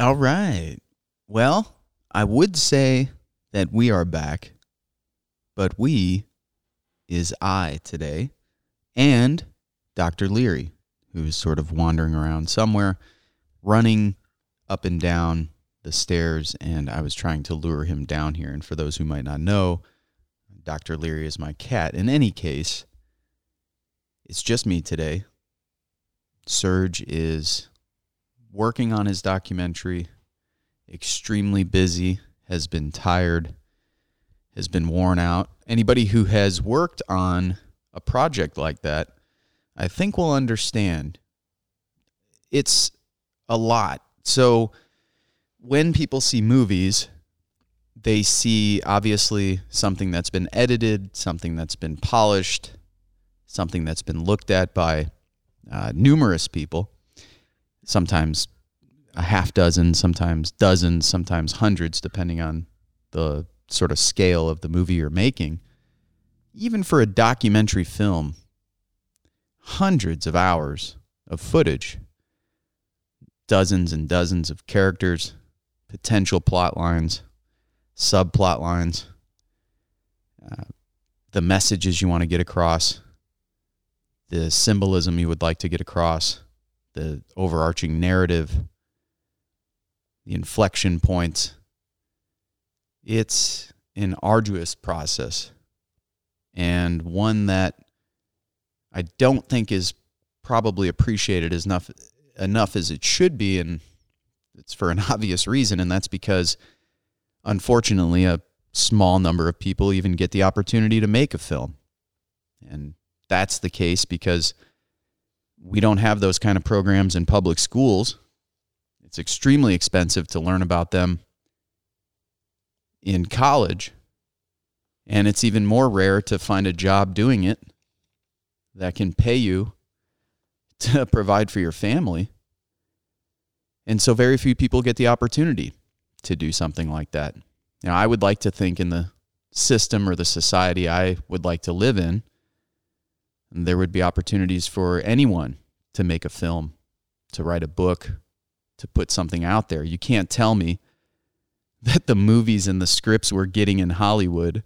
All right. Well, I would say that we are back, but we is I today and Dr. Leary, who is sort of wandering around somewhere, running up and down the stairs, and I was trying to lure him down here. And for those who might not know, Dr. Leary is my cat. In any case, it's just me today. Serge is working on his documentary, extremely busy, has been tired, has been worn out. Anybody who has worked on a project like that, I think will understand. It's a lot. So when people see movies, they see obviously something that's been edited, something that's been polished, something that's been looked at by uh, numerous people, sometimes a half dozen, sometimes dozens, sometimes hundreds, depending on the sort of scale of the movie you're making. Even for a documentary film, hundreds of hours of footage, dozens and dozens of characters, potential plot lines, subplot lines, uh, the messages you want to get across, the symbolism you would like to get across, the overarching narrative, the inflection points. It's an arduous process and one that I don't think is probably appreciated enough enough as it should be and it's for an obvious reason and that's because unfortunately a small number of people even get the opportunity to make a film. And that's the case because we don't have those kind of programs in public schools. It's extremely expensive to learn about them in college. And it's even more rare to find a job doing it that can pay you to provide for your family. And so very few people get the opportunity to do something like that. Now, I would like to think in the system or the society I would like to live in, there would be opportunities for anyone to make a film, to write a book, to put something out there. You can't tell me that the movies and the scripts we're getting in Hollywood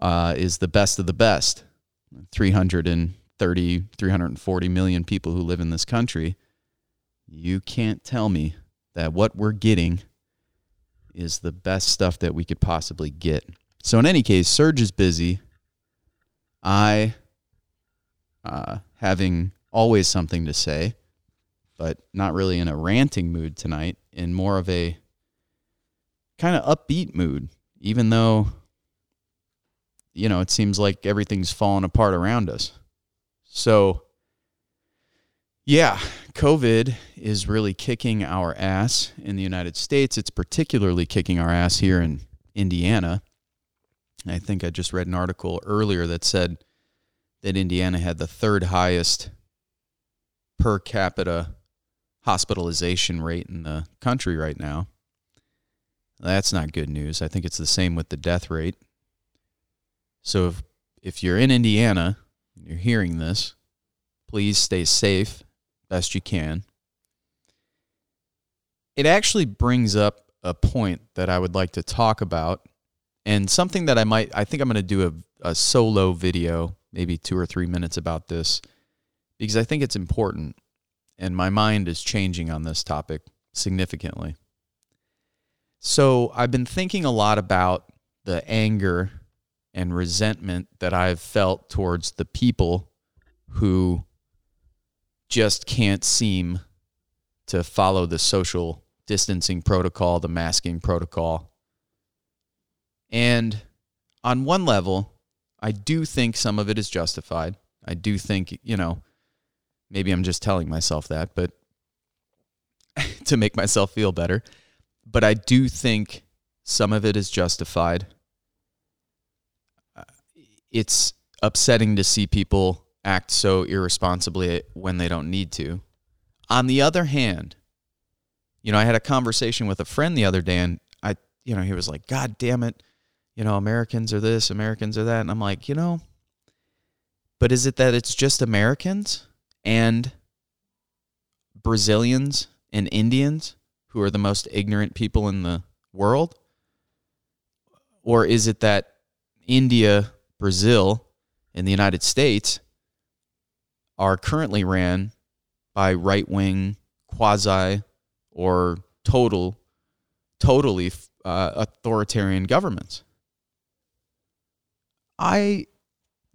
uh, is the best of the best. 330, 340 million people who live in this country. You can't tell me that what we're getting is the best stuff that we could possibly get. So, in any case, Serge is busy. I, uh, having always something to say, but not really in a ranting mood tonight, in more of a kind of upbeat mood, even though, you know, it seems like everything's falling apart around us. So, yeah, COVID is really kicking our ass in the United States. It's particularly kicking our ass here in Indiana. I think I just read an article earlier that said that Indiana had the third highest per capita hospitalization rate in the country right now. That's not good news. I think it's the same with the death rate. So if, if you're in Indiana, and you're hearing this, please stay safe best you can. It actually brings up a point that I would like to talk about and something that I might, I think I'm going to do a, a solo video, maybe two or three minutes about this, because I think it's important. And my mind is changing on this topic significantly. So I've been thinking a lot about the anger and resentment that I've felt towards the people who just can't seem to follow the social distancing protocol, the masking protocol. And on one level, I do think some of it is justified. I do think, you know, maybe I'm just telling myself that, but to make myself feel better. But I do think some of it is justified. Uh, it's upsetting to see people act so irresponsibly when they don't need to. On the other hand, you know, I had a conversation with a friend the other day and I, you know, he was like, God damn it, you know, Americans are this, Americans are that. And I'm like, you know, but is it that it's just Americans and Brazilians and Indians who are the most ignorant people in the world? Or is it that India, Brazil, and the United States are currently ran by right wing, quasi, or total, totally uh, authoritarian governments? I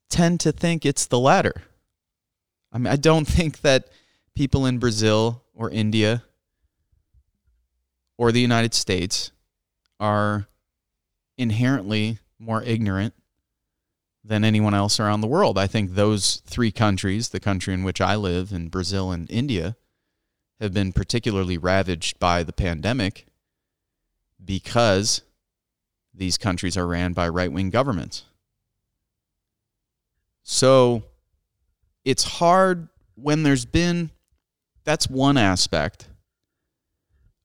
tend to think it's the latter. I mean, I don't think that people in Brazil or India or the United States are inherently more ignorant than anyone else around the world. I think those three countries, the country in which I live, in Brazil and India, have been particularly ravaged by the pandemic because these countries are ran by right wing governments. So it's hard when there's been, that's one aspect.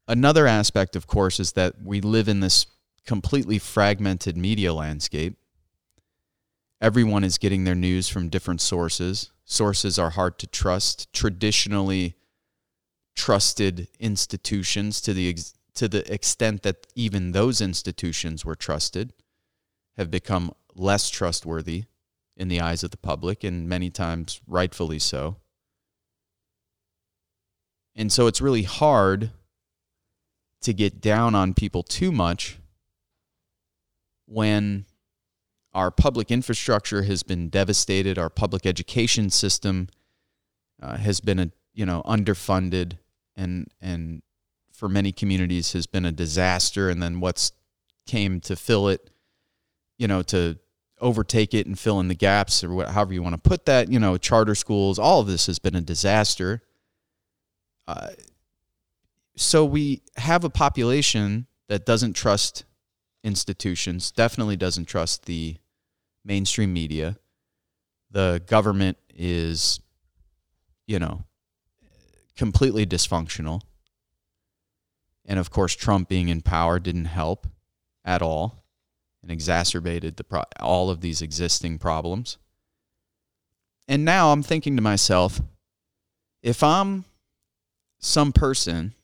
Another aspect, of course, is that we live in this completely fragmented media landscape. Everyone is getting their news from different sources. Sources are hard to trust. Traditionally trusted institutions, to the ex- to the extent that even those institutions were trusted, have become less trustworthy in the eyes of the public, and many times rightfully so. And so it's really hard to get down on people too much when our public infrastructure has been devastated, our public education system uh, has been a you know underfunded, and and for many communities has been a disaster, and then what's came to fill it, you know, to overtake it and fill in the gaps or what, however you want to put that. You know, charter schools, all of this has been a disaster. Uh, so we have a population that doesn't trust institutions, definitely doesn't trust the mainstream media. The government is, you know, completely dysfunctional. And of course, Trump being in power didn't help at all and exacerbated the pro- all of these existing problems. And now I'm thinking to myself, if I'm some person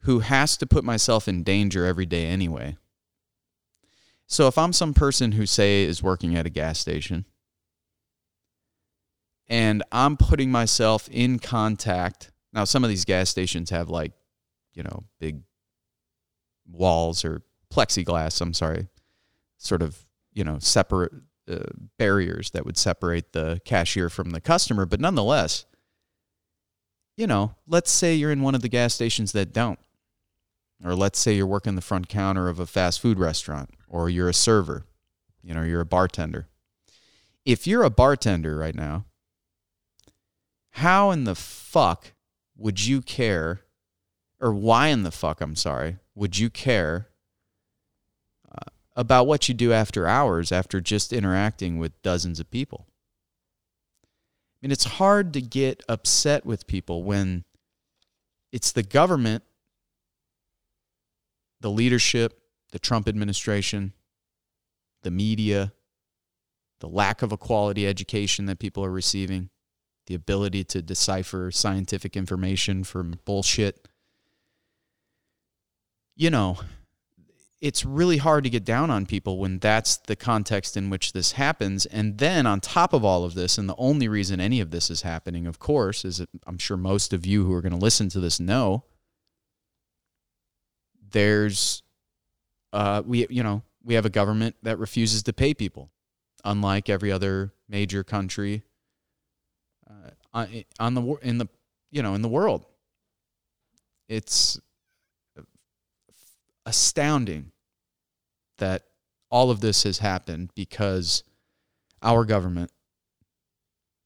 who has to put myself in danger every day anyway. So if I'm some person who say is working at a gas station and I'm putting myself in contact, now some of these gas stations have like, you know, big walls or plexiglass, I'm sorry, sort of, you know, separate uh, barriers that would separate the cashier from the customer, but nonetheless, you know, let's say you're in one of the gas stations that don't. Or let's say you're working the front counter of a fast food restaurant or you're a server, you know, you're a bartender. If you're a bartender right now, how in the fuck would you care or why in the fuck, I'm sorry, would you care about what you do after hours after just interacting with dozens of people? I mean, it's hard to get upset with people when it's the government, the leadership, the Trump administration, the media, the lack of a quality education that people are receiving, the ability to decipher scientific information from bullshit. You know, it's really hard to get down on people when that's the context in which this happens. And then on top of all of this, and the only reason any of this is happening, of course, is I'm sure most of you who are going to listen to this know there's uh, we you know we have a government that refuses to pay people, unlike every other major country uh, on the in the you know in the world. It's astounding that all of this has happened because our government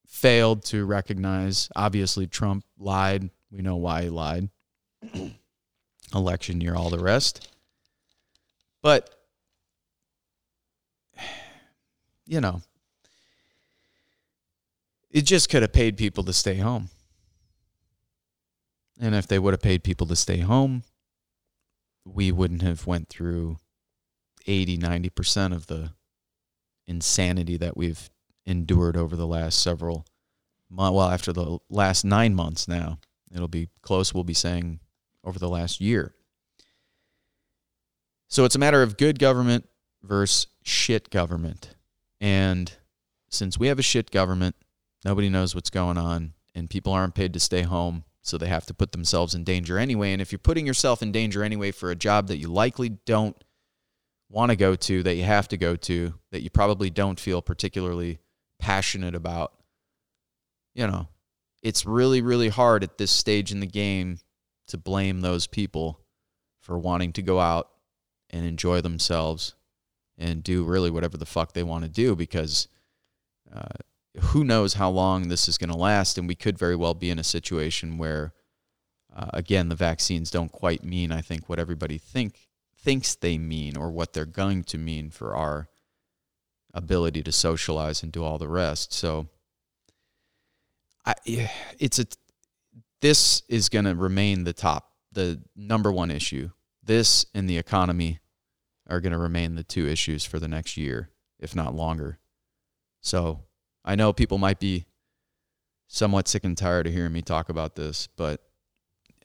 failed to recognize. Obviously, Trump lied. We know why he lied. Election year, all the rest. But, you know, it just could have paid people to stay home. And if they would have paid people to stay home, we wouldn't have went through 80 90% of the insanity that we've endured over the last several months well after the last 9 months now it'll be close we'll be saying over the last year. So it's a matter of good government versus shit government. And since we have a shit government, nobody knows what's going on, and people aren't paid to stay home, so they have to put themselves in danger anyway. And if you're putting yourself in danger anyway for a job that you likely don't want to go to, that you have to go to, that you probably don't feel particularly passionate about, you know, it's really, really hard at this stage in the game to blame those people for wanting to go out and enjoy themselves and do really whatever the fuck they want to do because uh, who knows how long this is going to last. And we could very well be in a situation where, uh, again, the vaccines don't quite mean, I think, what everybody think thinks they mean or what they're going to mean for our ability to socialize and do all the rest. So, I, it's a this is going to remain the top, the number one issue. This and the economy are going to remain the two issues for the next year, if not longer. So I know people might be somewhat sick and tired of hearing me talk about this, but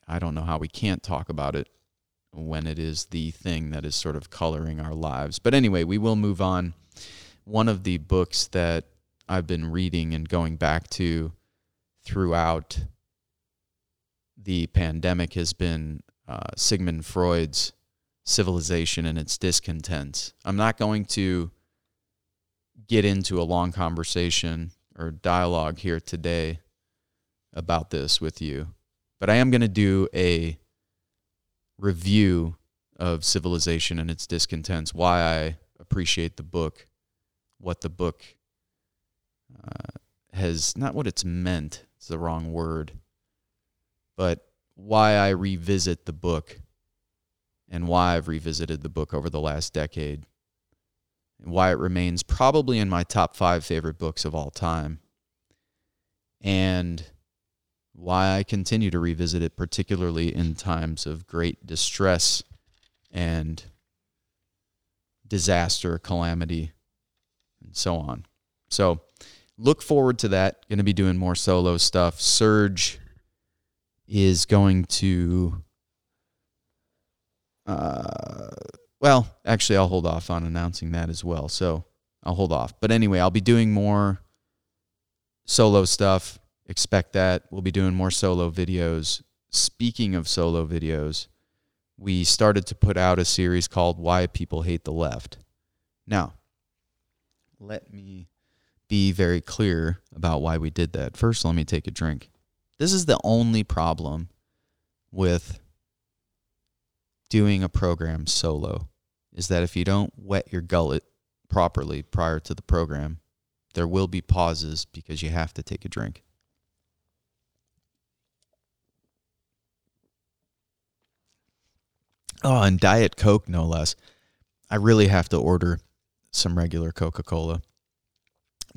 I don't know how we can't talk about it when it is the thing that is sort of coloring our lives. But anyway, we will move on. One of the books that I've been reading and going back to throughout the pandemic has been uh, Sigmund Freud's Civilization and Its Discontents. I'm not going to get into a long conversation or dialogue here today about this with you, but I am going to do a review of Civilization and Its Discontents, why I appreciate the book, what the book uh, has, not what it's meant, it's the wrong word, but why I revisit the book and why I've revisited the book over the last decade and why it remains probably in my top five favorite books of all time, and why I continue to revisit it, particularly in times of great distress and disaster, calamity, and so on. So, look forward to that. Going to be doing more solo stuff. Serge is going to. Uh, well, actually, I'll hold off on announcing that as well. So I'll hold off. But anyway, I'll be doing more solo stuff. Expect that. We'll be doing more solo videos. Speaking of solo videos, we started to put out a series called Why People Hate the Left. Now, let me be very clear about why we did that. First, let me take a drink. This is the only problem with doing a program solo is that if you don't wet your gullet properly prior to the program, there will be pauses because you have to take a drink. Oh, and Diet Coke, no less. I really have to order some regular Coca Cola.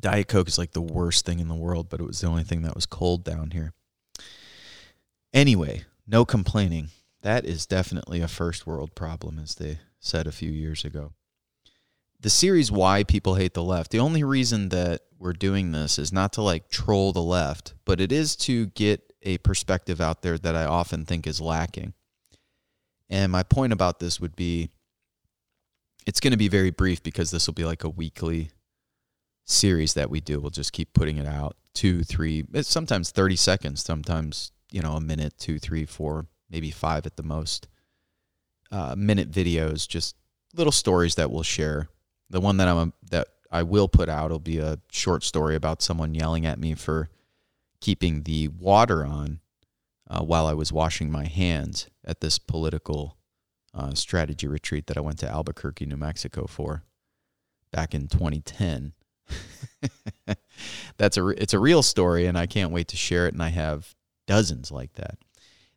Diet Coke is like the worst thing in the world, but it was the only thing that was cold down here. Anyway, no complaining. That is definitely a first world problem, as they said a few years ago. The series Why People Hate the Left, the only reason that we're doing this is not to like troll the left, but it is to get a perspective out there that I often think is lacking. And my point about this would be it's going to be very brief because this will be like a weekly series that we do. We'll just keep putting it out two, three, eh, sometimes 30 seconds, sometimes, you know, a minute, two, three, four, maybe five at the most uh, minute videos, just little stories that we'll share. The one that I'm that I will put out will be a short story about someone yelling at me for keeping the water on uh, while I was washing my hands at this political uh, strategy retreat that I went to Albuquerque, New Mexico for back in 2010. That's a it's a real story, and I can't wait to share it. And I have dozens like that.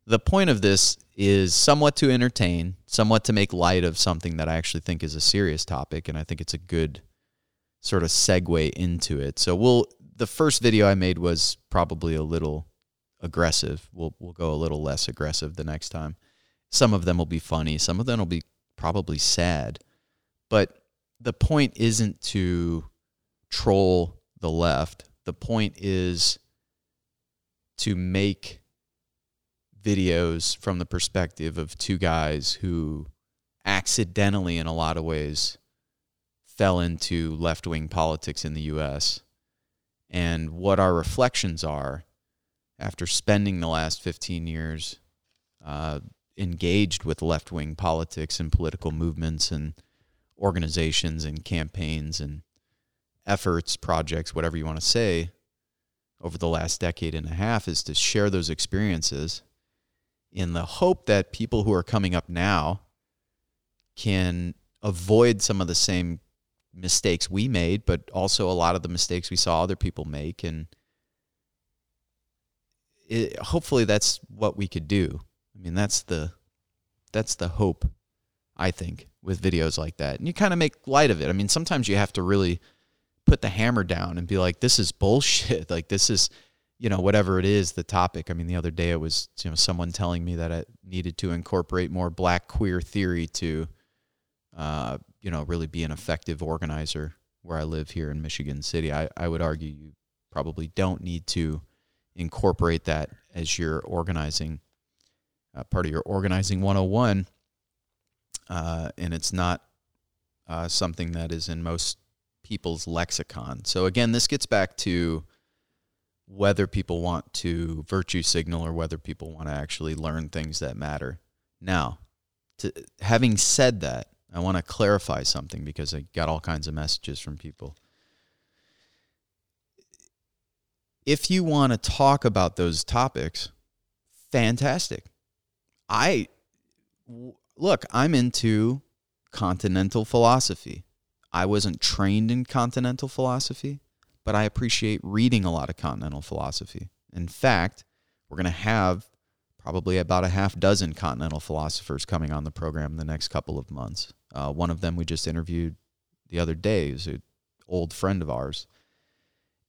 The point of this is somewhat to entertain, somewhat to make light of something that I actually think is a serious topic, and I think it's a good sort of segue into it. So we'll the first video I made was probably a little aggressive. We'll we'll go a little less aggressive the next time. Some of them will be funny, some of them will be probably sad. But the point isn't to troll the left. The point is to make videos from the perspective of two guys who accidentally, in a lot of ways, fell into left wing politics in the US and what our reflections are after spending the last 15 years uh, engaged with left wing politics and political movements and organizations and campaigns and efforts, projects, whatever you want to say, over the last decade and a half is to share those experiences in the hope that people who are coming up now can avoid some of the same mistakes we made, but also a lot of the mistakes we saw other people make. And it, hopefully that's what we could do. I mean, that's the that's the hope, I think, with videos like that. And you kind of make light of it. I mean, sometimes you have to really put the hammer down and be like, this is bullshit. like this is, you know, whatever it is, the topic. I mean, the other day it was, you know, someone telling me that I needed to incorporate more black queer theory to uh, you know, really be an effective organizer where I live here in Michigan City. I, I would argue you probably don't need to incorporate that as your organizing uh, part of your organizing 101 uh, and it's not uh, something that is in most people's lexicon so again this gets back to whether people want to virtue signal or whether people want to actually learn things that matter now to, having said that I want to clarify something because I got all kinds of messages from people. If you want to talk about those topics, fantastic. I look, I'm into continental philosophy. I wasn't trained in continental philosophy, but I appreciate reading a lot of continental philosophy. In fact, we're going to have probably about a half dozen continental philosophers coming on the program in the next couple of months. Uh, one of them we just interviewed the other day is an old friend of ours.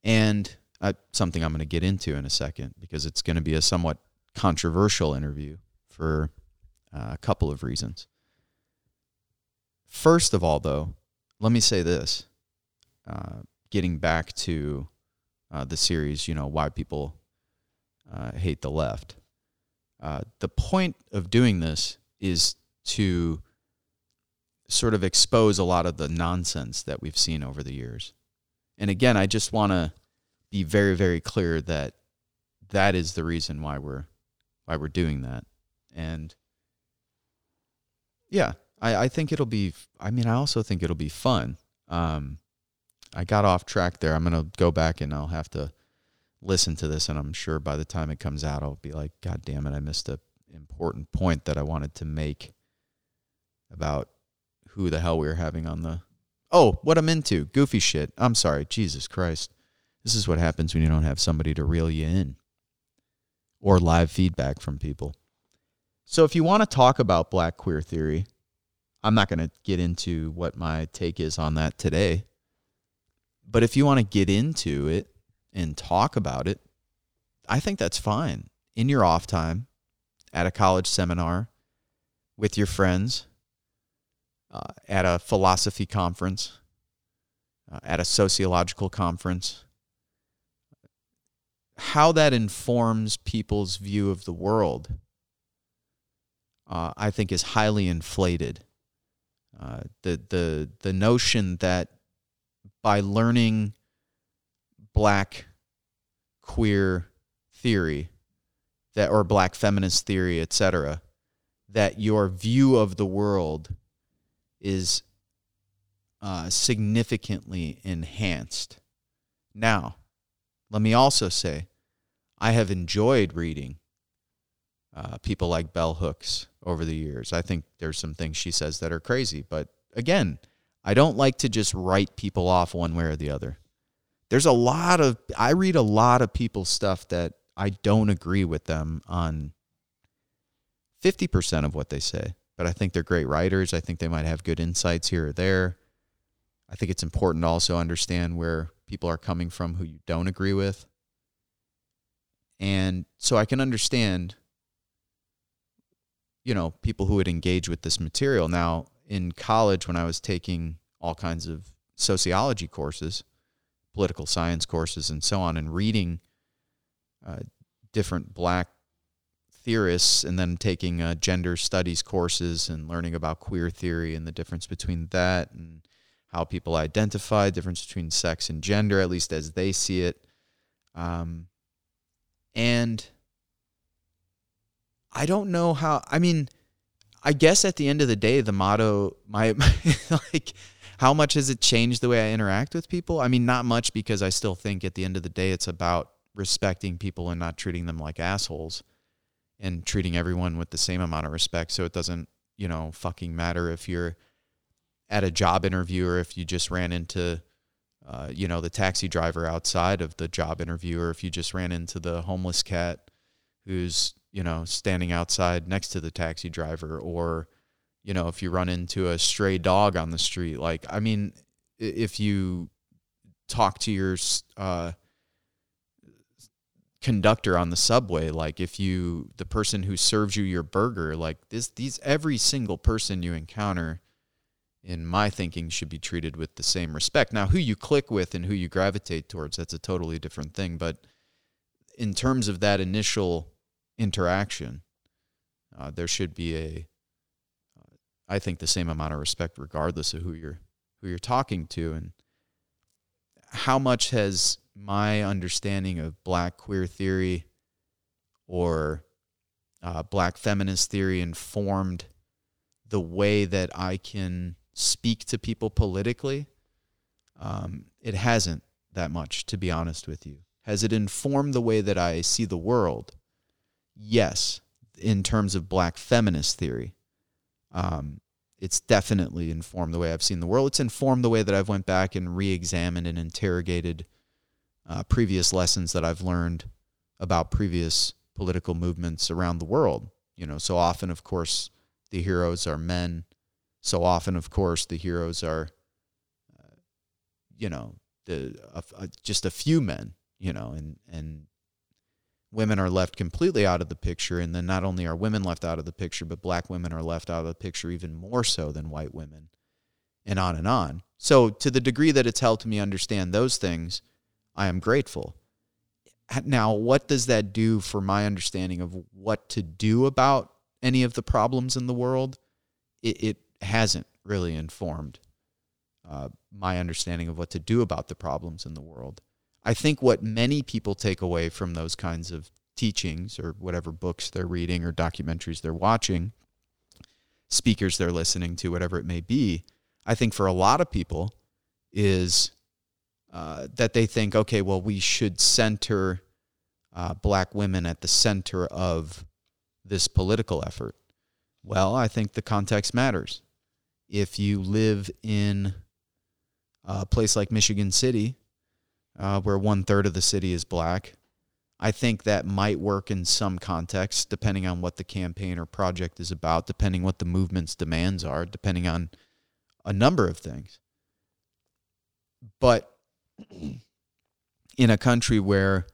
And uh, something I'm going to get into in a second because it's going to be a somewhat controversial interview for uh, a couple of reasons. First of all, though, let me say this uh, getting back to uh, the series, you know, why people uh, hate the left. Uh, the point of doing this is to sort of expose a lot of the nonsense that we've seen over the years. And again, I just want to be very, very clear that that is the reason why we're why we're doing that. And yeah, I, I think it'll be. I mean, I also think it'll be fun. Um, I got off track there. I'm gonna go back and I'll have to listen to this, and I'm sure by the time it comes out, I'll be like, God damn it, I missed a important point that I wanted to make about who the hell we were having on the. Oh, what I'm into. Goofy shit. I'm sorry. Jesus Christ. This is what happens when you don't have somebody to reel you in or live feedback from people. So if you want to talk about black queer theory, I'm not going to get into what my take is on that today. But if you want to get into it and talk about it, I think that's fine. In your off time, at a college seminar, with your friends, uh, at a philosophy conference, uh, at a sociological conference, how that informs people's view of the world, uh, I think, is highly inflated. Uh, the the the notion that by learning black queer theory that or black feminist theory etc that your view of the world is uh, significantly enhanced. Now, let me also say, I have enjoyed reading uh, people like Bell Hooks over the years. I think there's some things she says that are crazy, but again, I don't like to just write people off one way or the other. There's a lot of, I read a lot of people's stuff that I don't agree with them on 50% of what they say but I think they're great writers. I think they might have good insights here or there. I think it's important to also understand where people are coming from who you don't agree with. And so I can understand, you know, people who would engage with this material. Now, in college, when I was taking all kinds of sociology courses, political science courses, and so on, and reading uh, different black theorists and then taking uh, gender studies courses and learning about queer theory and the difference between that and how people identify, difference between sex and gender, at least as they see it. Um, and I don't know how, I mean, I guess at the end of the day, the motto, my, my like, how much has it changed the way I interact with people? I mean, not much because I still think at the end of the day, it's about respecting people and not treating them like assholes and treating everyone with the same amount of respect. So it doesn't, you know, fucking matter if you're at a job interview or if you just ran into, uh, you know, the taxi driver outside of the job interview or if you just ran into the homeless cat who's, you know, standing outside next to the taxi driver or, you know, if you run into a stray dog on the street. Like, I mean, if you talk to your, uh, conductor on the subway like if you the person who serves you your burger like this these every single person you encounter in my thinking should be treated with the same respect now who you click with and who you gravitate towards that's a totally different thing but in terms of that initial interaction uh, there should be a uh, I think the same amount of respect regardless of who you're who you're talking to and how much has my understanding of black queer theory or uh, black feminist theory informed the way that I can speak to people politically, um, it hasn't that much, to be honest with you. Has it informed the way that I see the world? Yes, in terms of black feminist theory. Um, it's definitely informed the way I've seen the world. It's informed the way that I've went back and re-examined and interrogated uh, previous lessons that I've learned about previous political movements around the world. You know, so often, of course, the heroes are men. So often, of course, the heroes are, uh, you know, the uh, just a few men. You know, and and women are left completely out of the picture. And then not only are women left out of the picture, but black women are left out of the picture even more so than white women, and on and on. So, to the degree that it's helped me understand those things, I am grateful. Now, what does that do for my understanding of what to do about any of the problems in the world? It, it hasn't really informed uh, my understanding of what to do about the problems in the world. I think what many people take away from those kinds of teachings or whatever books they're reading or documentaries they're watching, speakers they're listening to, whatever it may be, I think for a lot of people is uh, that they think, okay, well, we should center uh, black women at the center of this political effort. Well, I think the context matters. If you live in a place like Michigan City, uh, where one third of the city is black, I think that might work in some contexts, depending on what the campaign or project is about, depending what the movement's demands are, depending on a number of things. But in a country where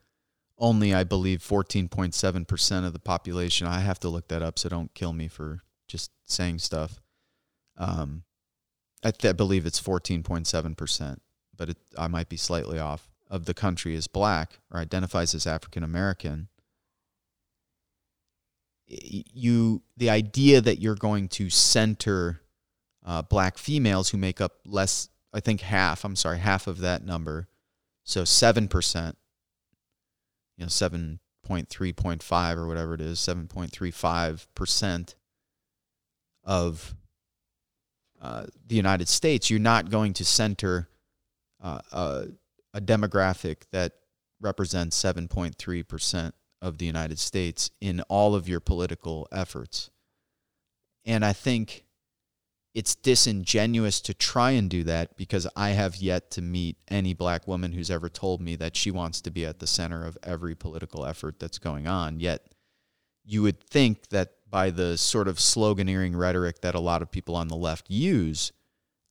only, I believe, 14.7% of the population, I have to look that up, so don't kill me for just saying stuff. Um, I, th- I believe it's 14.7%, but it, I might be slightly off, of the country is black or identifies as African American. You, the idea that you're going to center uh, black females who make up less I think half, I'm sorry, half of that number. So 7%, you know, 7.3.5 or whatever it is, 7.35% of uh, the United States, you're not going to center uh, a, demographic that represents 7.3% of the United States in all of your political efforts. And I think it's disingenuous to try and do that because I have yet to meet any black woman who's ever told me that she wants to be at the center of every political effort that's going on. Yet you would think that by the sort of sloganeering rhetoric that a lot of people on the left use,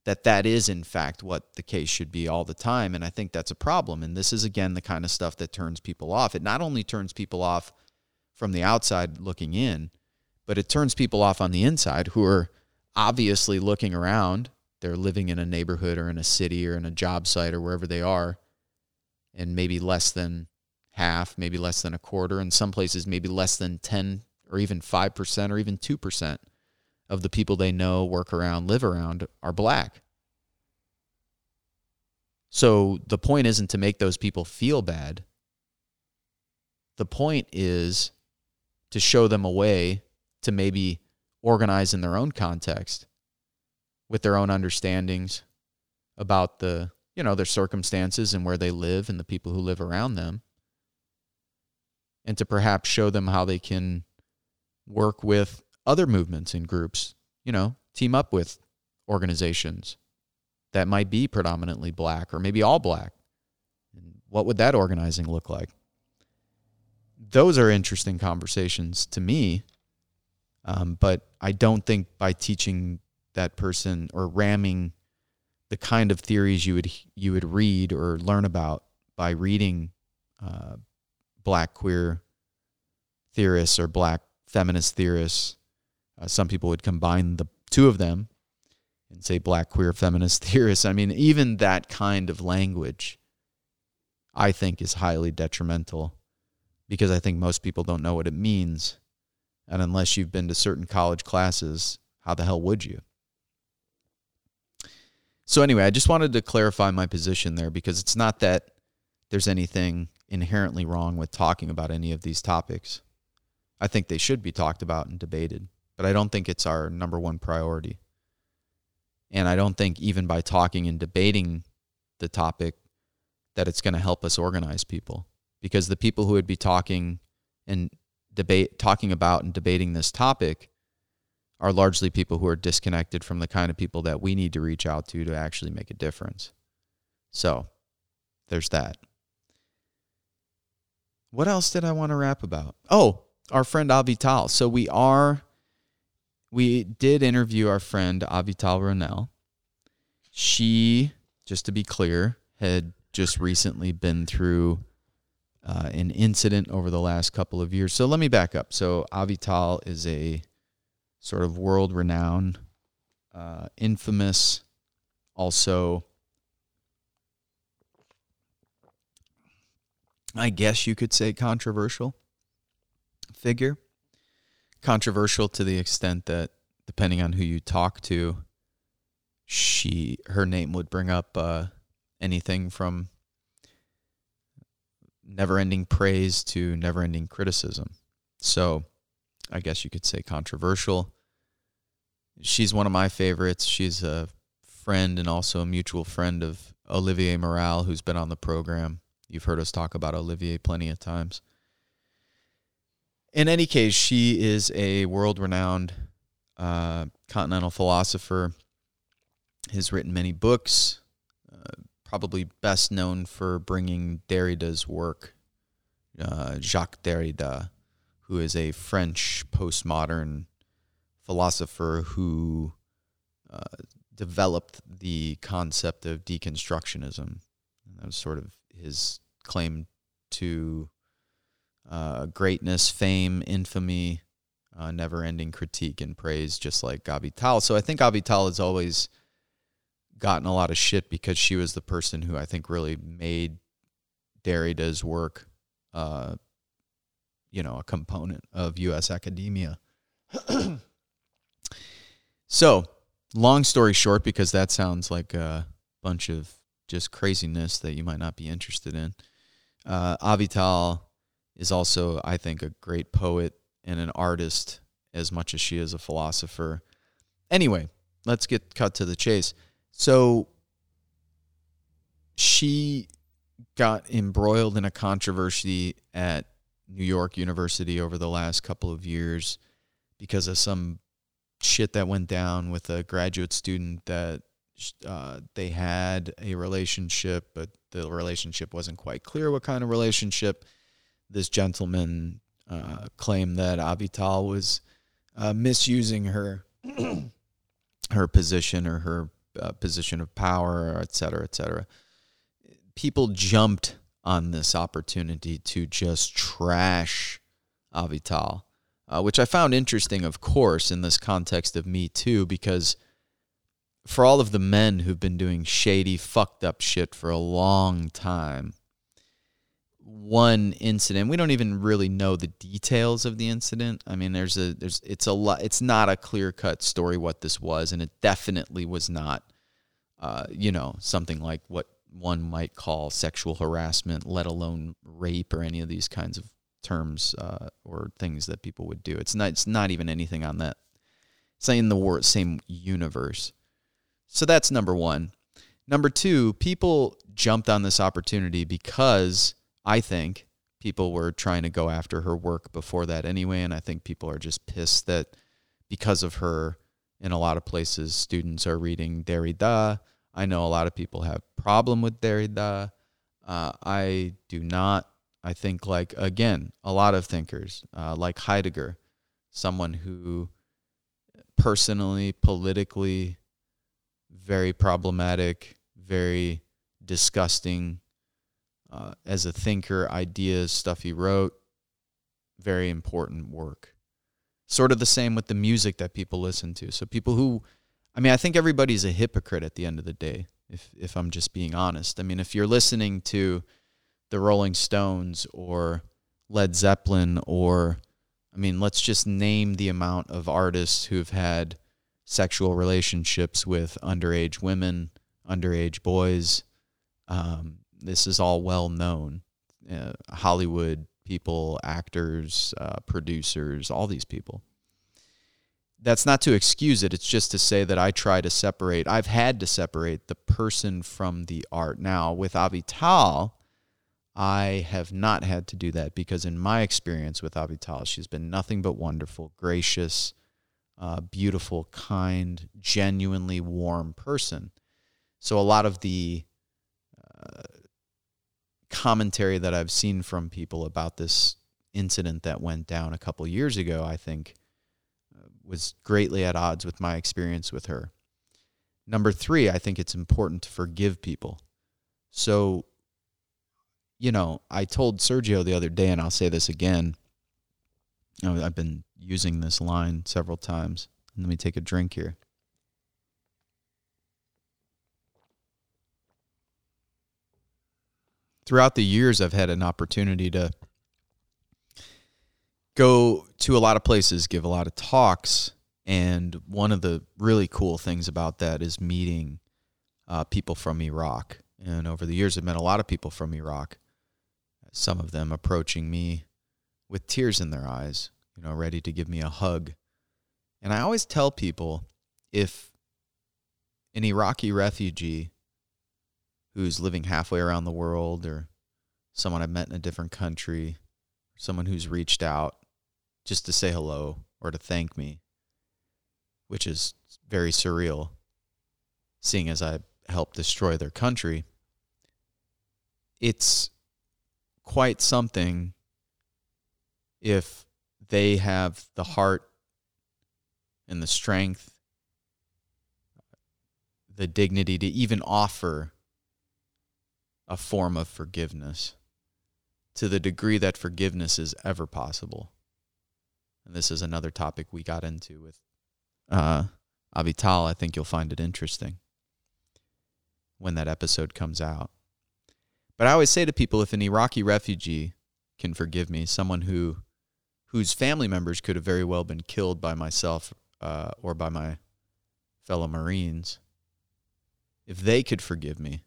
that that is in fact what the case should be all the time and I think that's a problem and this is again the kind of stuff that turns people off. It not only turns people off from the outside looking in, but it turns people off on the inside who are obviously looking around. They're living in a neighborhood or in a city or in a job site or wherever they are, and maybe less than half, maybe less than a quarter, in some places, maybe less than 10 or even 5% or even 2% of the people they know, work around, live around are black. So the point isn't to make those people feel bad. The point is to show them a way to maybe organize in their own context with their own understandings about the, you know, their circumstances and where they live and the people who live around them. And to perhaps show them how they can work with other movements and groups, you know, team up with organizations that might be predominantly black or maybe all black. What would that organizing look like? Those are interesting conversations to me. Um, but I don't think by teaching that person or ramming the kind of theories you would you would read or learn about by reading uh, black queer theorists or black feminist theorists. Uh, some people would combine the two of them and say black queer feminist theorists. I mean, even that kind of language, I think, is highly detrimental because I think most people don't know what it means. And unless you've been to certain college classes, how the hell would you? So, anyway, I just wanted to clarify my position there because it's not that there's anything inherently wrong with talking about any of these topics. I think they should be talked about and debated, but I don't think it's our number one priority. And I don't think even by talking and debating the topic that it's going to help us organize people because the people who would be talking and debate talking about and debating this topic are largely people who are disconnected from the kind of people that we need to reach out to to actually make a difference. So, there's that. What else did I want to rap about? Oh, our friend Avital. So we are we did interview our friend Avital Ronell. She, just to be clear, had just recently been through uh, an incident over the last couple of years. So let me back up. So Avital is a sort of world renowned, uh, infamous, also, I guess you could say controversial figure. Controversial to the extent that, depending on who you talk to, she her name would bring up uh, anything from never-ending praise to never-ending criticism. So, I guess you could say controversial. She's one of my favorites. She's a friend and also a mutual friend of Olivier Morel, who's been on the program. You've heard us talk about Olivier plenty of times. In any case, she is a world renowned uh, continental philosopher, has written many books, uh, probably best known for bringing Derrida's work, uh, Jacques Derrida, who is a French postmodern philosopher who uh, developed the concept of deconstructionism. And that was sort of his claim to uh, greatness, fame, infamy, uh, never ending critique and praise, just like Avital. So I think Avital has always gotten a lot of shit because she was the person who I think really made Derrida's work uh, you know, a component of U.S. academia. so, long story short, because that sounds like a bunch of just craziness that you might not be interested in. Uh, Avital is also, I think, a great poet and an artist as much as she is a philosopher. Anyway, let's get cut to the chase. So she got embroiled in a controversy at New York University over the last couple of years because of some shit that went down with a graduate student that uh, they had a relationship, but the relationship wasn't quite clear what kind of relationship. This gentleman uh, claimed that Avital was uh, misusing her her position or her uh, position of power, et cetera, et cetera. People jumped on this opportunity to just trash Avital, uh, which I found interesting, of course, in this context of Me Too, because for all of the men who've been doing shady, fucked up shit for a long time, one incident. We don't even really know the details of the incident. I mean, there's a there's it's a lot. It's not a clear cut story what this was, and it definitely was not, uh, you know, something like what one might call sexual harassment, let alone rape or any of these kinds of terms uh, or things that people would do. It's not. It's not even anything on that. It's not in the word, same universe. So that's number one. Number two, people jumped on this opportunity because I think people were trying to go after her work before that anyway, and I think people are just pissed that because of her, in a lot of places, students are reading Derrida. I know a lot of people have problem with Derrida. Uh, I do not. I think like again, a lot of thinkers uh, like Heidegger, someone who personally, politically, very problematic, very disgusting uh, as a thinker, ideas, stuff he wrote, very important work. Sort of the same with the music that people listen to. So people who, I mean, I think everybody's a hypocrite at the end of the day. If if I'm just being honest, I mean, if you're listening to the Rolling Stones or Led Zeppelin or I mean, let's just name the amount of artists who've had sexual relationships with underage women, underage boys. Um, this is all well known. Uh, Hollywood people, actors, uh, producers, all these people. That's not to excuse it. It's just to say that I try to separate. I've had to separate the person from the art. Now, with Avital, I have not had to do that because, in my experience with Avital, she's been nothing but wonderful, gracious, uh, beautiful, kind, genuinely warm person. So, a lot of the uh, commentary that I've seen from people about this incident that went down a couple years ago, I think, uh, was greatly at odds with my experience with her. Number three, I think it's important to forgive people. So, you know, I told Sergio the other day, and I'll say this again. I've been using this line several times. Let me take a drink here. Throughout the years, I've had an opportunity to go to a lot of places, give a lot of talks. And one of the really cool things about that is meeting uh, people from Iraq. And over the years, I've met a lot of people from Iraq, some of them approaching me with tears in their eyes, you know, ready to give me a hug. And I always tell people if an Iraqi refugee who's living halfway around the world or someone I've met in a different country, someone who's reached out just to say hello or to thank me, which is very surreal, seeing as I helped destroy their country. It's quite something if they have the heart and the strength, the dignity to even offer a form of forgiveness to the degree that forgiveness is ever possible. And this is another topic we got into with uh, Avital. I think you'll find it interesting when that episode comes out. But I always say to people if an Iraqi refugee can forgive me, someone who whose family members could have very well been killed by myself uh, or by my fellow Marines, if they could forgive me,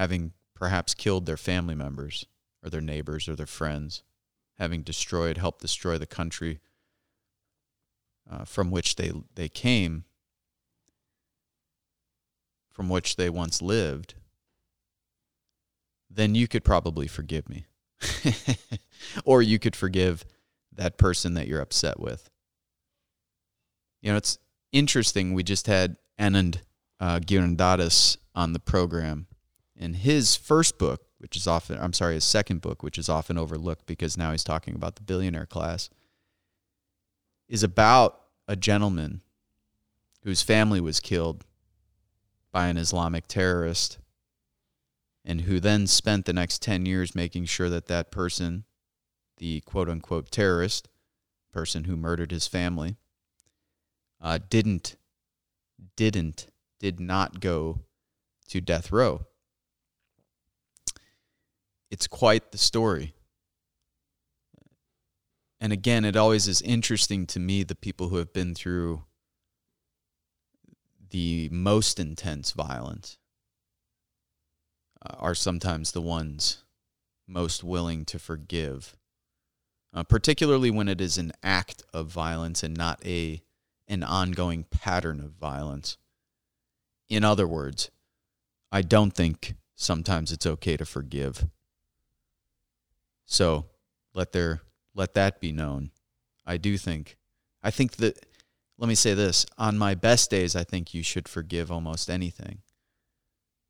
having perhaps killed their family members or their neighbors or their friends, having destroyed, helped destroy the country uh, from which they, they came, from which they once lived, then you could probably forgive me. or you could forgive that person that you're upset with. You know, it's interesting. We just had Anand uh, on the program, in his first book, which is often, I'm sorry, his second book, which is often overlooked because now he's talking about the billionaire class, is about a gentleman whose family was killed by an Islamic terrorist and who then spent the next 10 years making sure that that person, the quote unquote terrorist, person who murdered his family, uh, didn't, didn't, did not go to death row it's quite the story. And again, it always is interesting to me the people who have been through the most intense violence uh, are sometimes the ones most willing to forgive, uh, particularly when it is an act of violence and not a an ongoing pattern of violence. In other words, I don't think sometimes it's okay to forgive. So let there let that be known. I do think I think that let me say this, on my best days I think you should forgive almost anything.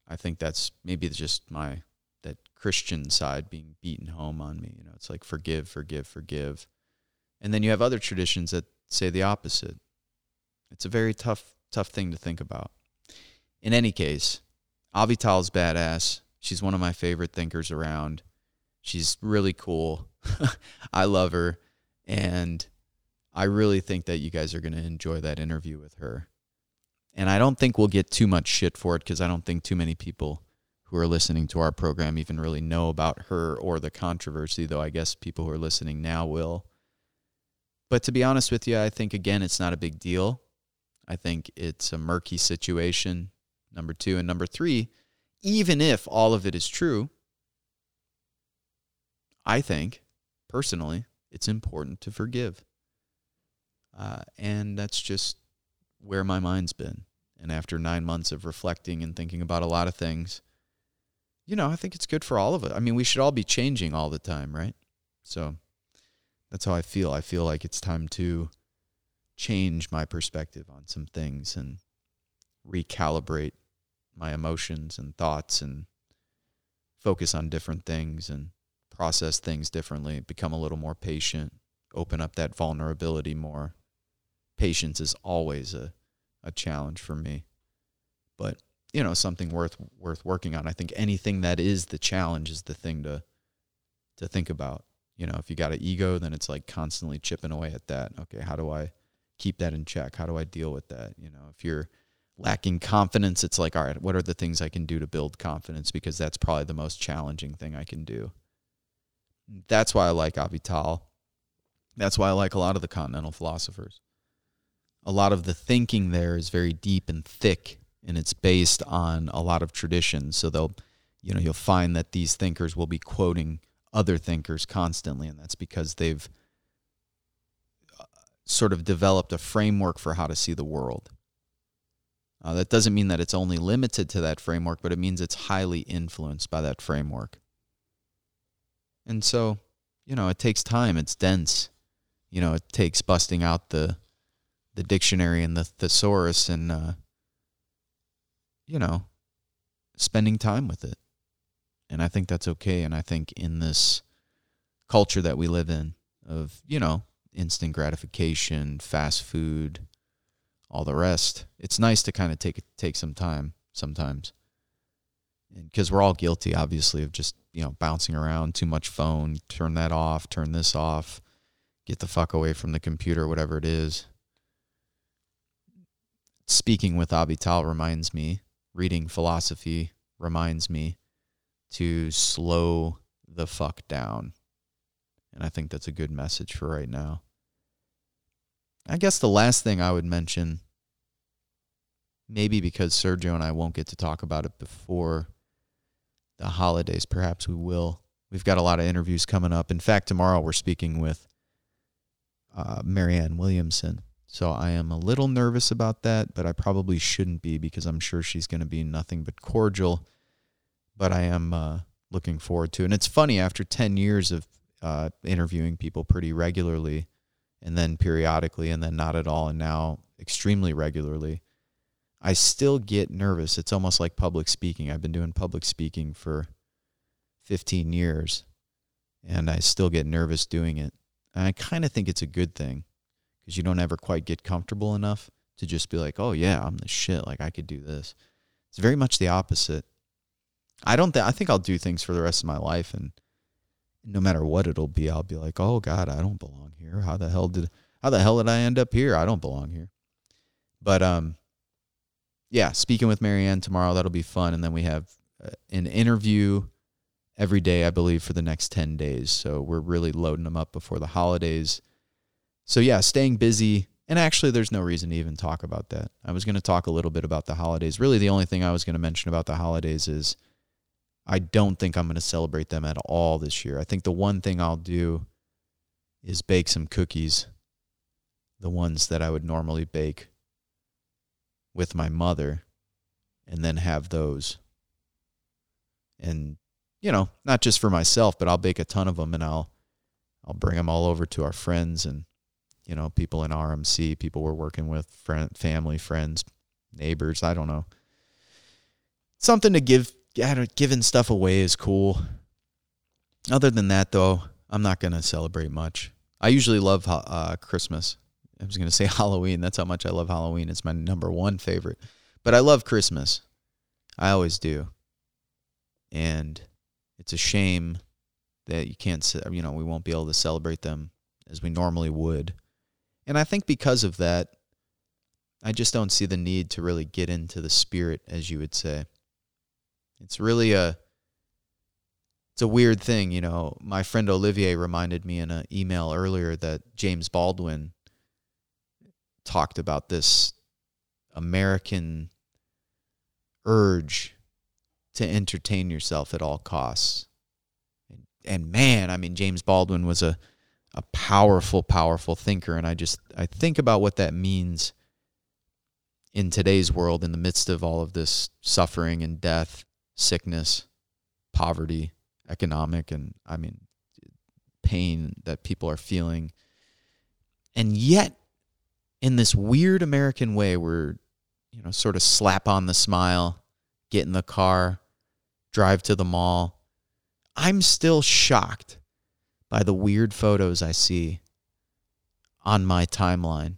I think that's maybe just my that Christian side being beaten home on me, you know. It's like forgive, forgive, forgive. And then you have other traditions that say the opposite. It's a very tough tough thing to think about. In any case, Avital's badass. She's one of my favorite thinkers around. She's really cool. I love her. And I really think that you guys are going to enjoy that interview with her. And I don't think we'll get too much shit for it because I don't think too many people who are listening to our program even really know about her or the controversy, though I guess people who are listening now will. But to be honest with you, I think, again, it's not a big deal. I think it's a murky situation number two. And number three, even if all of it is true, I think personally it's important to forgive. Uh, and that's just where my mind's been. And after nine months of reflecting and thinking about a lot of things, you know, I think it's good for all of us. I mean, we should all be changing all the time, right? So that's how I feel. I feel like it's time to change my perspective on some things and recalibrate my emotions and thoughts and focus on different things and process things differently, become a little more patient, open up that vulnerability more. Patience is always a, a challenge for me. But, you know, something worth worth working on. I think anything that is the challenge is the thing to to think about. You know, if you got an ego, then it's like constantly chipping away at that. Okay, how do I keep that in check? How do I deal with that? You know, if you're lacking confidence, it's like, all right, what are the things I can do to build confidence? Because that's probably the most challenging thing I can do. That's why I like Avital. That's why I like a lot of the continental philosophers. A lot of the thinking there is very deep and thick, and it's based on a lot of traditions. So they'll, you know, you'll find that these thinkers will be quoting other thinkers constantly, and that's because they've uh, sort of developed a framework for how to see the world. Uh, that doesn't mean that it's only limited to that framework, but it means it's highly influenced by that framework. And so, you know, it takes time. It's dense. You know, it takes busting out the the dictionary and the thesaurus and uh, you know, spending time with it. And I think that's okay. And I think in this culture that we live in of, you know, instant gratification, fast food, all the rest. It's nice to kind of take take some time sometimes, because we're all guilty, obviously, of just you know bouncing around too much phone. Turn that off. Turn this off. Get the fuck away from the computer, whatever it is. Speaking with Avital reminds me, reading philosophy reminds me to slow the fuck down. And I think that's a good message for right now. I guess the last thing I would mention, maybe because Sergio and I won't get to talk about it before the holidays, perhaps we will. We've got a lot of interviews coming up. In fact, tomorrow we're speaking with uh, Marianne Williamson. So I am a little nervous about that, but I probably shouldn't be because I'm sure she's going to be nothing but cordial. But I am uh, looking forward to it. And it's funny, after 10 years of uh, interviewing people pretty regularly, and then periodically and then not at all and now extremely regularly i still get nervous it's almost like public speaking i've been doing public speaking for 15 years and i still get nervous doing it and i kind of think it's a good thing because you don't ever quite get comfortable enough to just be like oh yeah i'm the shit like i could do this it's very much the opposite i don't th- i think i'll do things for the rest of my life and no matter what it'll be, I'll be like, oh God, I don't belong here. How the hell did how the hell did I end up here? I don't belong here. But um, yeah, speaking with Marianne tomorrow, that'll be fun. And then we have uh, an interview every day, I believe, for the next 10 days. So we're really loading them up before the holidays. So, yeah, staying busy. And actually, there's no reason to even talk about that. I was going to talk a little bit about the holidays. Really, the only thing I was going to mention about the holidays is I don't think I'm going to celebrate them at all this year. I think the one thing I'll do is bake some cookies, the ones that I would normally bake with my mother, and then have those. And you know, not just for myself, but I'll bake a ton of them and I'll I'll bring them all over to our friends and you know, people in RMC, people we're working with, friend, family, friends, neighbors, I don't know. Something to give giving stuff away is cool. Other than that though, I'm not going to celebrate much. I usually love uh, Christmas. I was going to say Halloween. That's how much I love Halloween. It's my number one favorite. But I love Christmas. I always do. And it's a shame that you can't, you know, we won't be able to celebrate them as we normally would. And I think because of that, I just don't see the need to really get into the spirit, as you would say. It's really a it's a weird thing, you know. My friend Olivier reminded me in an email earlier that James Baldwin talked about this American urge to entertain yourself at all costs. And, and man, I mean, James Baldwin was a, a powerful, powerful thinker. And I just, I think about what that means in today's world in the midst of all of this suffering and death, sickness, poverty, economic, and I mean, pain that people are feeling. And yet, in this weird American way, we're, you know, sort of slap on the smile, get in the car, drive to the mall. I'm still shocked by the weird photos I see on my timeline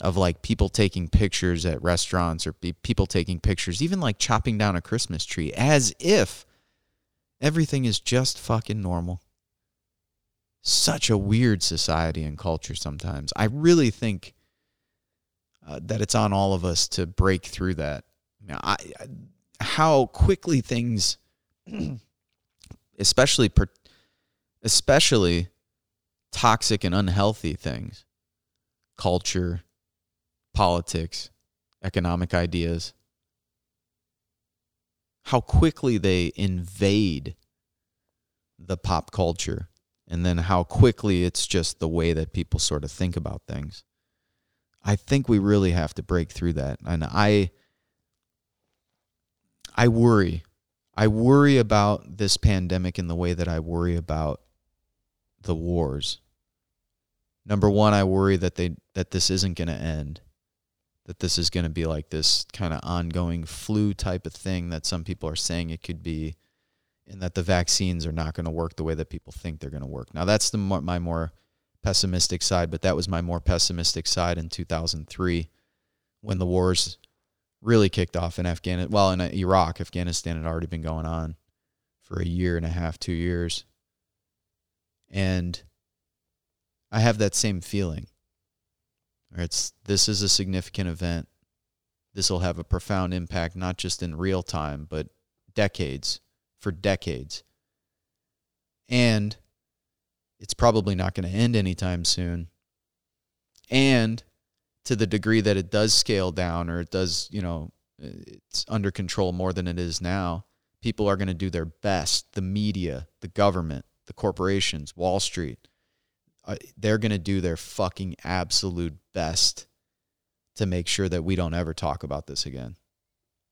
of like people taking pictures at restaurants or people taking pictures, even like chopping down a Christmas tree, as if everything is just fucking normal. Such a weird society and culture sometimes. I really think uh, that it's on all of us to break through that. Now, I, I how quickly things, especially especially toxic and unhealthy things, culture, politics, economic ideas, how quickly they invade the pop culture and then how quickly it's just the way that people sort of think about things. I think we really have to break through that. And I I worry. I worry about this pandemic in the way that I worry about the wars. Number one, I worry that they that this isn't going to end. That this is going to be like this kind of ongoing flu type of thing that some people are saying it could be, and that the vaccines are not going to work the way that people think they're going to work. Now that's the more, my more pessimistic side, but that was my more pessimistic side in 2003 when the wars really kicked off in Afghanistan. Well, in uh, Iraq, Afghanistan had already been going on for a year and a half, two years. And I have that same feeling. It's this is a significant event. This will have a profound impact, not just in real time, but decades, for decades. And it's probably not going to end anytime soon. And to the degree that it does scale down or it does, you know, it's under control more than it is now, people are going to do their best. The media, the government, the corporations, Wall Street, uh, they're going to do their fucking absolute best to make sure that we don't ever talk about this again.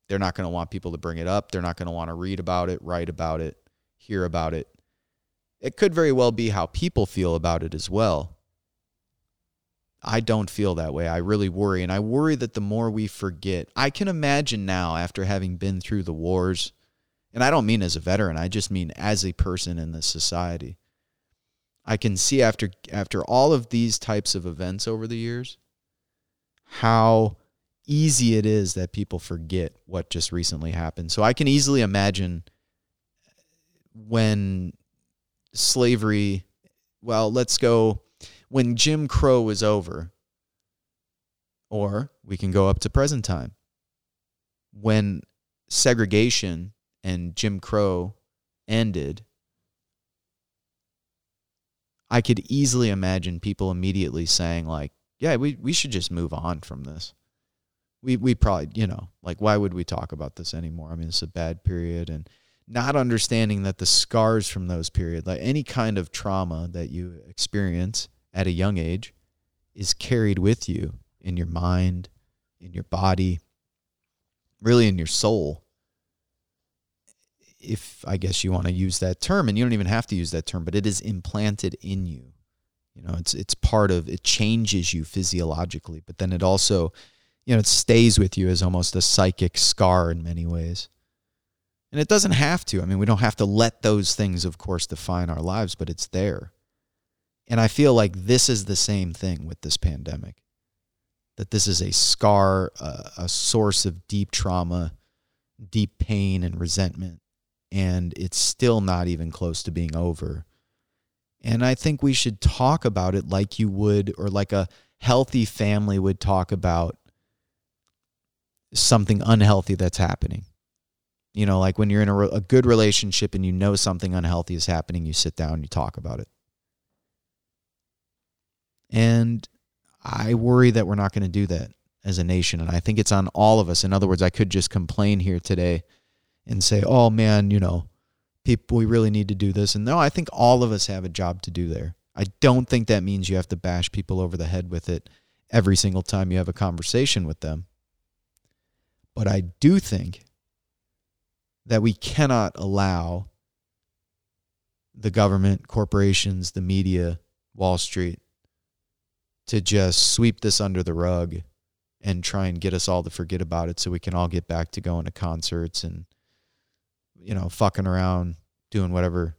They're not going to want people to bring it up. They're not going to want to read about it, write about it, hear about it. It could very well be how people feel about it as well. I don't feel that way. I really worry. And I worry that the more we forget, I can imagine now after having been through the wars, and I don't mean as a veteran, I just mean as a person in this society. I can see after after all of these types of events over the years how easy it is that people forget what just recently happened. So I can easily imagine when slavery well, let's go when Jim Crow was over, or we can go up to present time, when segregation and Jim Crow ended, I could easily imagine people immediately saying like, "Yeah, we we should just move on from this." We we probably, you know, like why would we talk about this anymore? I mean, it's a bad period and not understanding that the scars from those periods, like any kind of trauma that you experience at a young age, is carried with you in your mind, in your body, really in your soul. If I guess you want to use that term, and you don't even have to use that term, but it is implanted in you. You know, it's it's part of it changes you physiologically, but then it also, you know, it stays with you as almost a psychic scar in many ways. And it doesn't have to. I mean, we don't have to let those things, of course, define our lives, but it's there. And I feel like this is the same thing with this pandemic that this is a scar, uh, a source of deep trauma, deep pain, and resentment. And it's still not even close to being over. And I think we should talk about it like you would, or like a healthy family would talk about something unhealthy that's happening. You know, like when you're in a, a good relationship and you know something unhealthy is happening, you sit down and you talk about it. And I worry that we're not going to do that as a nation. And I think it's on all of us. In other words, I could just complain here today and say, oh man, you know, people, we really need to do this. And no, I think all of us have a job to do there. I don't think that means you have to bash people over the head with it every single time you have a conversation with them. But I do think that we cannot allow the government, corporations, the media, Wall Street to just sweep this under the rug and try and get us all to forget about it so we can all get back to going to concerts and you know fucking around doing whatever.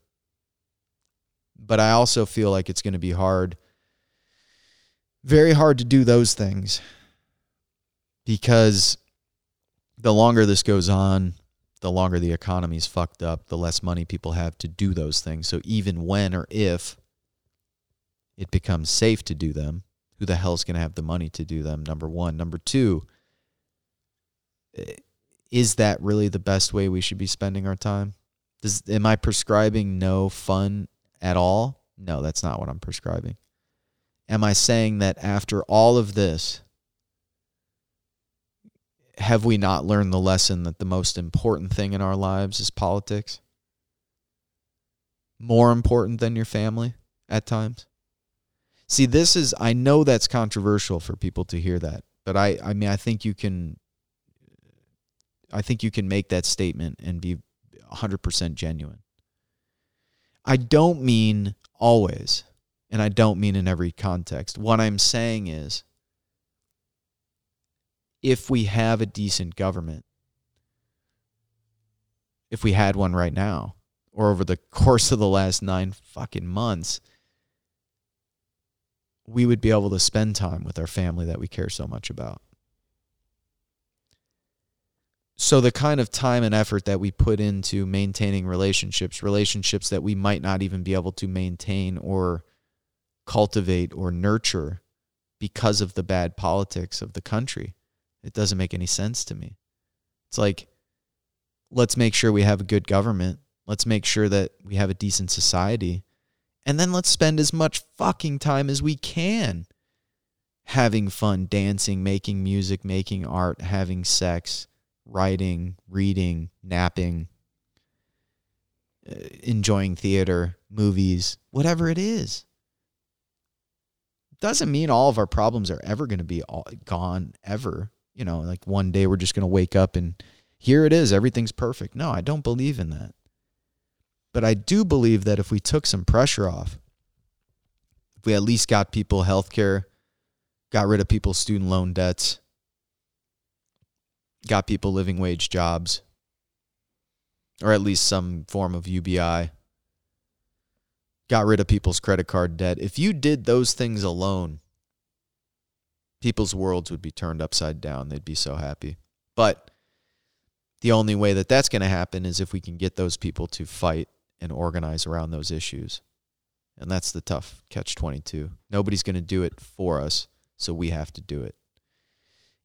But i also feel like it's going to be hard very hard to do those things because the longer this goes on the longer the economy's fucked up the less money people have to do those things so even when or if it becomes safe to do them who the hell's going to have the money to do them? Number one. Number two, eh, is that really the best way we should be spending our time? Does, am I prescribing no fun at all? No, that's not what I'm prescribing. Am I saying that after all of this, have we not learned the lesson that the most important thing in our lives is politics? More important than your family at times? See, this is I know that's controversial for people to hear that, but I I mean I think you can I think you can make that statement and be 100% genuine. I don't mean always, and I don't mean in every context. What I'm saying is if we have a decent government, if we had one right now, or over the course of the last nine fucking months, we would be able to spend time with our family that we care so much about. So, the kind of time and effort that we put into maintaining relationships, relationships that we might not even be able to maintain or cultivate or nurture because of the bad politics of the country, it doesn't make any sense to me. It's like, let's make sure we have a good government. Let's make sure that we have a decent society and then let's spend as much fucking time as we can having fun, dancing, making music, making art, having sex, writing, reading, napping, uh, enjoying theater, movies, whatever it is. Doesn't mean all of our problems are ever going to be all, gone ever. You know, like one day we're just going to wake up and here it is, everything's perfect. No, I don't believe in that. But I do believe that if we took some pressure off, if we at least got people health care, got rid of people's student loan debts, got people living wage jobs, or at least some form of UBI, got rid of people's credit card debt. If you did those things alone, people's worlds would be turned upside down. They'd be so happy. But the only way that that's going to happen is if we can get those people to fight and organize around those issues. And that's the tough catch 22. Nobody's going to do it for us, so we have to do it,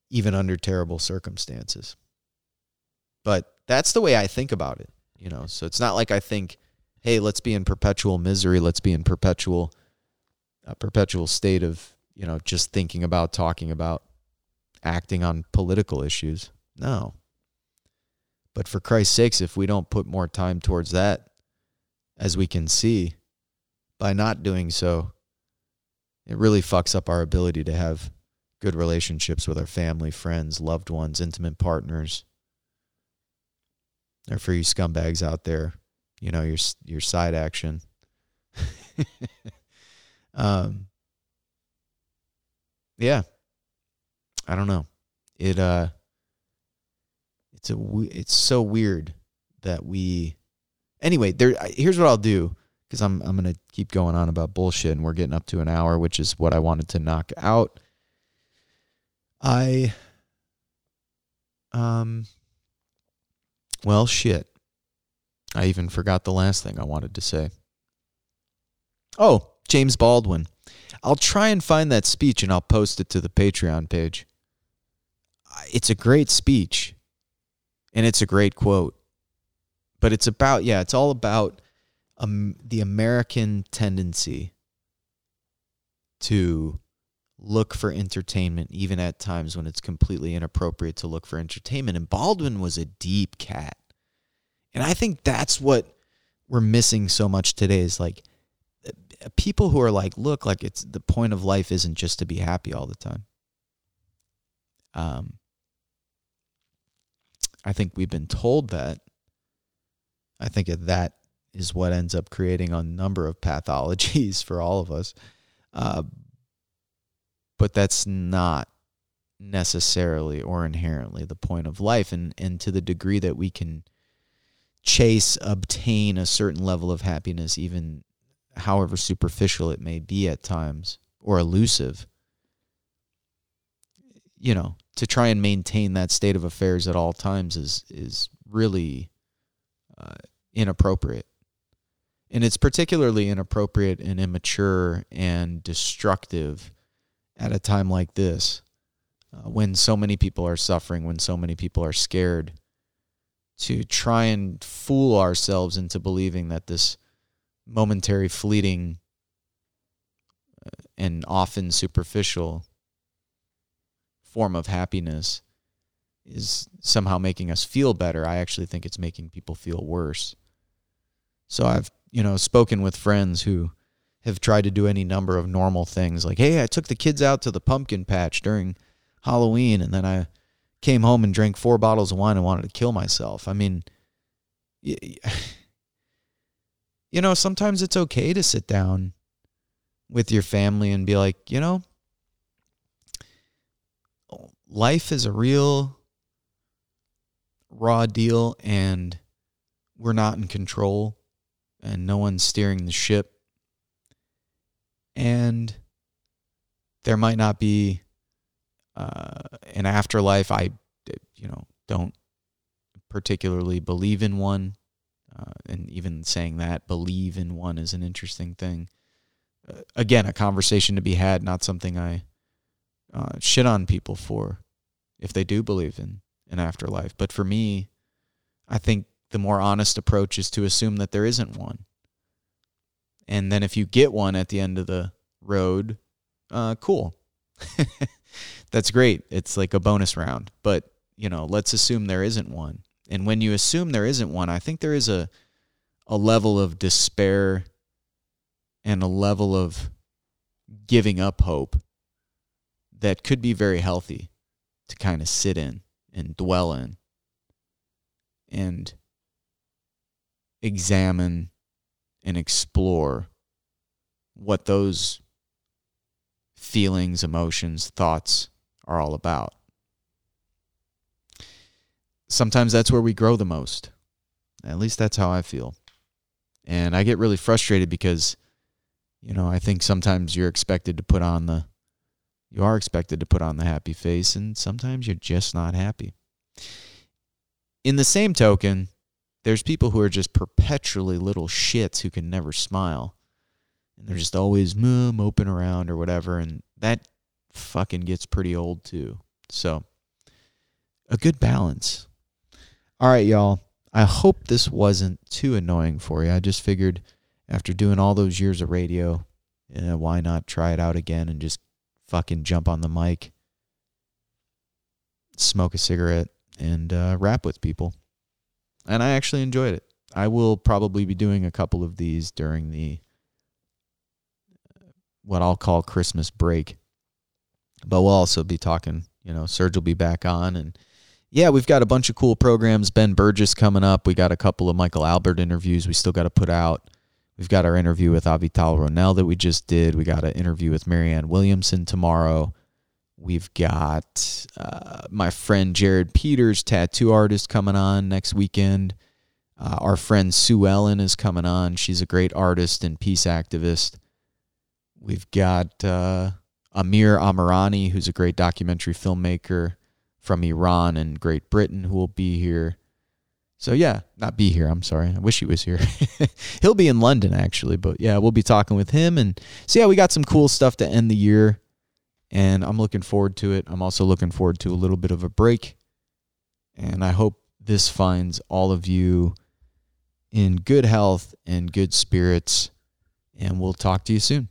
even under terrible circumstances. But that's the way I think about it. You know, so it's not like I think, hey, let's be in perpetual misery. Let's be in perpetual, a perpetual state of you know just thinking about, talking about, acting on political issues. No. But for Christ's sakes, if we don't put more time towards that, as we can see, by not doing so, it really fucks up our ability to have good relationships with our family, friends, loved ones, intimate partners. Or for you scumbags out there, you know your your side action. um, yeah, I don't know. It uh, it's a it's so weird that we. Anyway, there. Here's what I'll do because I'm I'm gonna keep going on about bullshit, and we're getting up to an hour, which is what I wanted to knock out. I um well shit. I even forgot the last thing I wanted to say. Oh, James Baldwin. I'll try and find that speech and I'll post it to the Patreon page. It's a great speech and it's a great quote. But it's about, yeah, it's all about um, the American tendency to look for entertainment, even at times when it's completely inappropriate to look for entertainment. And Baldwin was a deep cat. And I think that's what we're missing so much today is like people who are like, look, like it's the point of life isn't just to be happy all the time. Um, I think we've been told that. I think that is what ends up creating a number of pathologies for all of us. Uh, but that's not necessarily or inherently the point of life. And, and to the degree that we can chase, obtain a certain level of happiness, even however superficial it may be at times or elusive, you know, to try and maintain that state of affairs at all times is is really uh, inappropriate. And it's particularly inappropriate and immature and destructive at a time like this uh, when so many people are suffering, when so many people are scared, to try and fool ourselves into believing that this momentary, fleeting, uh, and often superficial form of happiness is somehow making us feel better. I actually think it's making people feel worse. So I've, you know, spoken with friends who have tried to do any number of normal things like, hey, I took the kids out to the pumpkin patch during Halloween and then I came home and drank four bottles of wine and wanted to kill myself. I mean, you know, sometimes it's okay to sit down with your family and be like, you know, life is a real raw deal and we're not in control and no one's steering the ship and there might not be uh, an afterlife. I, you know, don't particularly believe in one, uh, and even saying that believe in one is an interesting thing. Uh, again, a conversation to be had, not something I uh, shit on people for if they do believe in an afterlife. But for me, I think the more honest approach is to assume that there isn't one. And then if you get one at the end of the road, uh, cool. That's great. It's like a bonus round. But, you know, let's assume there isn't one. And when you assume there isn't one, I think there is a a level of despair and a level of giving up hope that could be very healthy to kind of sit in and dwell in and examine and explore what those feelings, emotions, thoughts are all about. Sometimes that's where we grow the most. At least that's how I feel. And I get really frustrated because, you know, I think sometimes you're expected to put on the, you are expected to put on the happy face, and sometimes you're just not happy. In the same token, there's people who are just perpetually little shits who can never smile. And they're just always moping around or whatever. And that fucking gets pretty old too. So, a good balance. All right, y'all. I hope this wasn't too annoying for you. I just figured after doing all those years of radio, why not try it out again and just fucking jump on the mic, smoke a cigarette, and uh, rap with people. And I actually enjoyed it. I will probably be doing a couple of these during the what I'll call Christmas break. But we'll also be talking, you know, Serge will be back on and yeah, we've got a bunch of cool programs. Ben Burgis coming up. We got a couple of Michael Albert interviews we still got to put out. We've got our interview with Avital Ronell that we just did. We got an interview with Marianne Williamson tomorrow. We've got uh, my friend Jared Peters, tattoo artist, coming on next weekend. Uh, our friend Sue Ellen is coming on. She's a great artist and peace activist. We've got uh, Amir Amirani, who's a great documentary filmmaker from Iran and Great Britain, who will be here. So yeah, not be here. I'm sorry. I wish he was here. He'll be in London actually, but yeah, we'll be talking with him and so yeah, we got some cool stuff to end the year and I'm looking forward to it. I'm also looking forward to a little bit of a break. And I hope this finds all of you in good health and good spirits and we'll talk to you soon.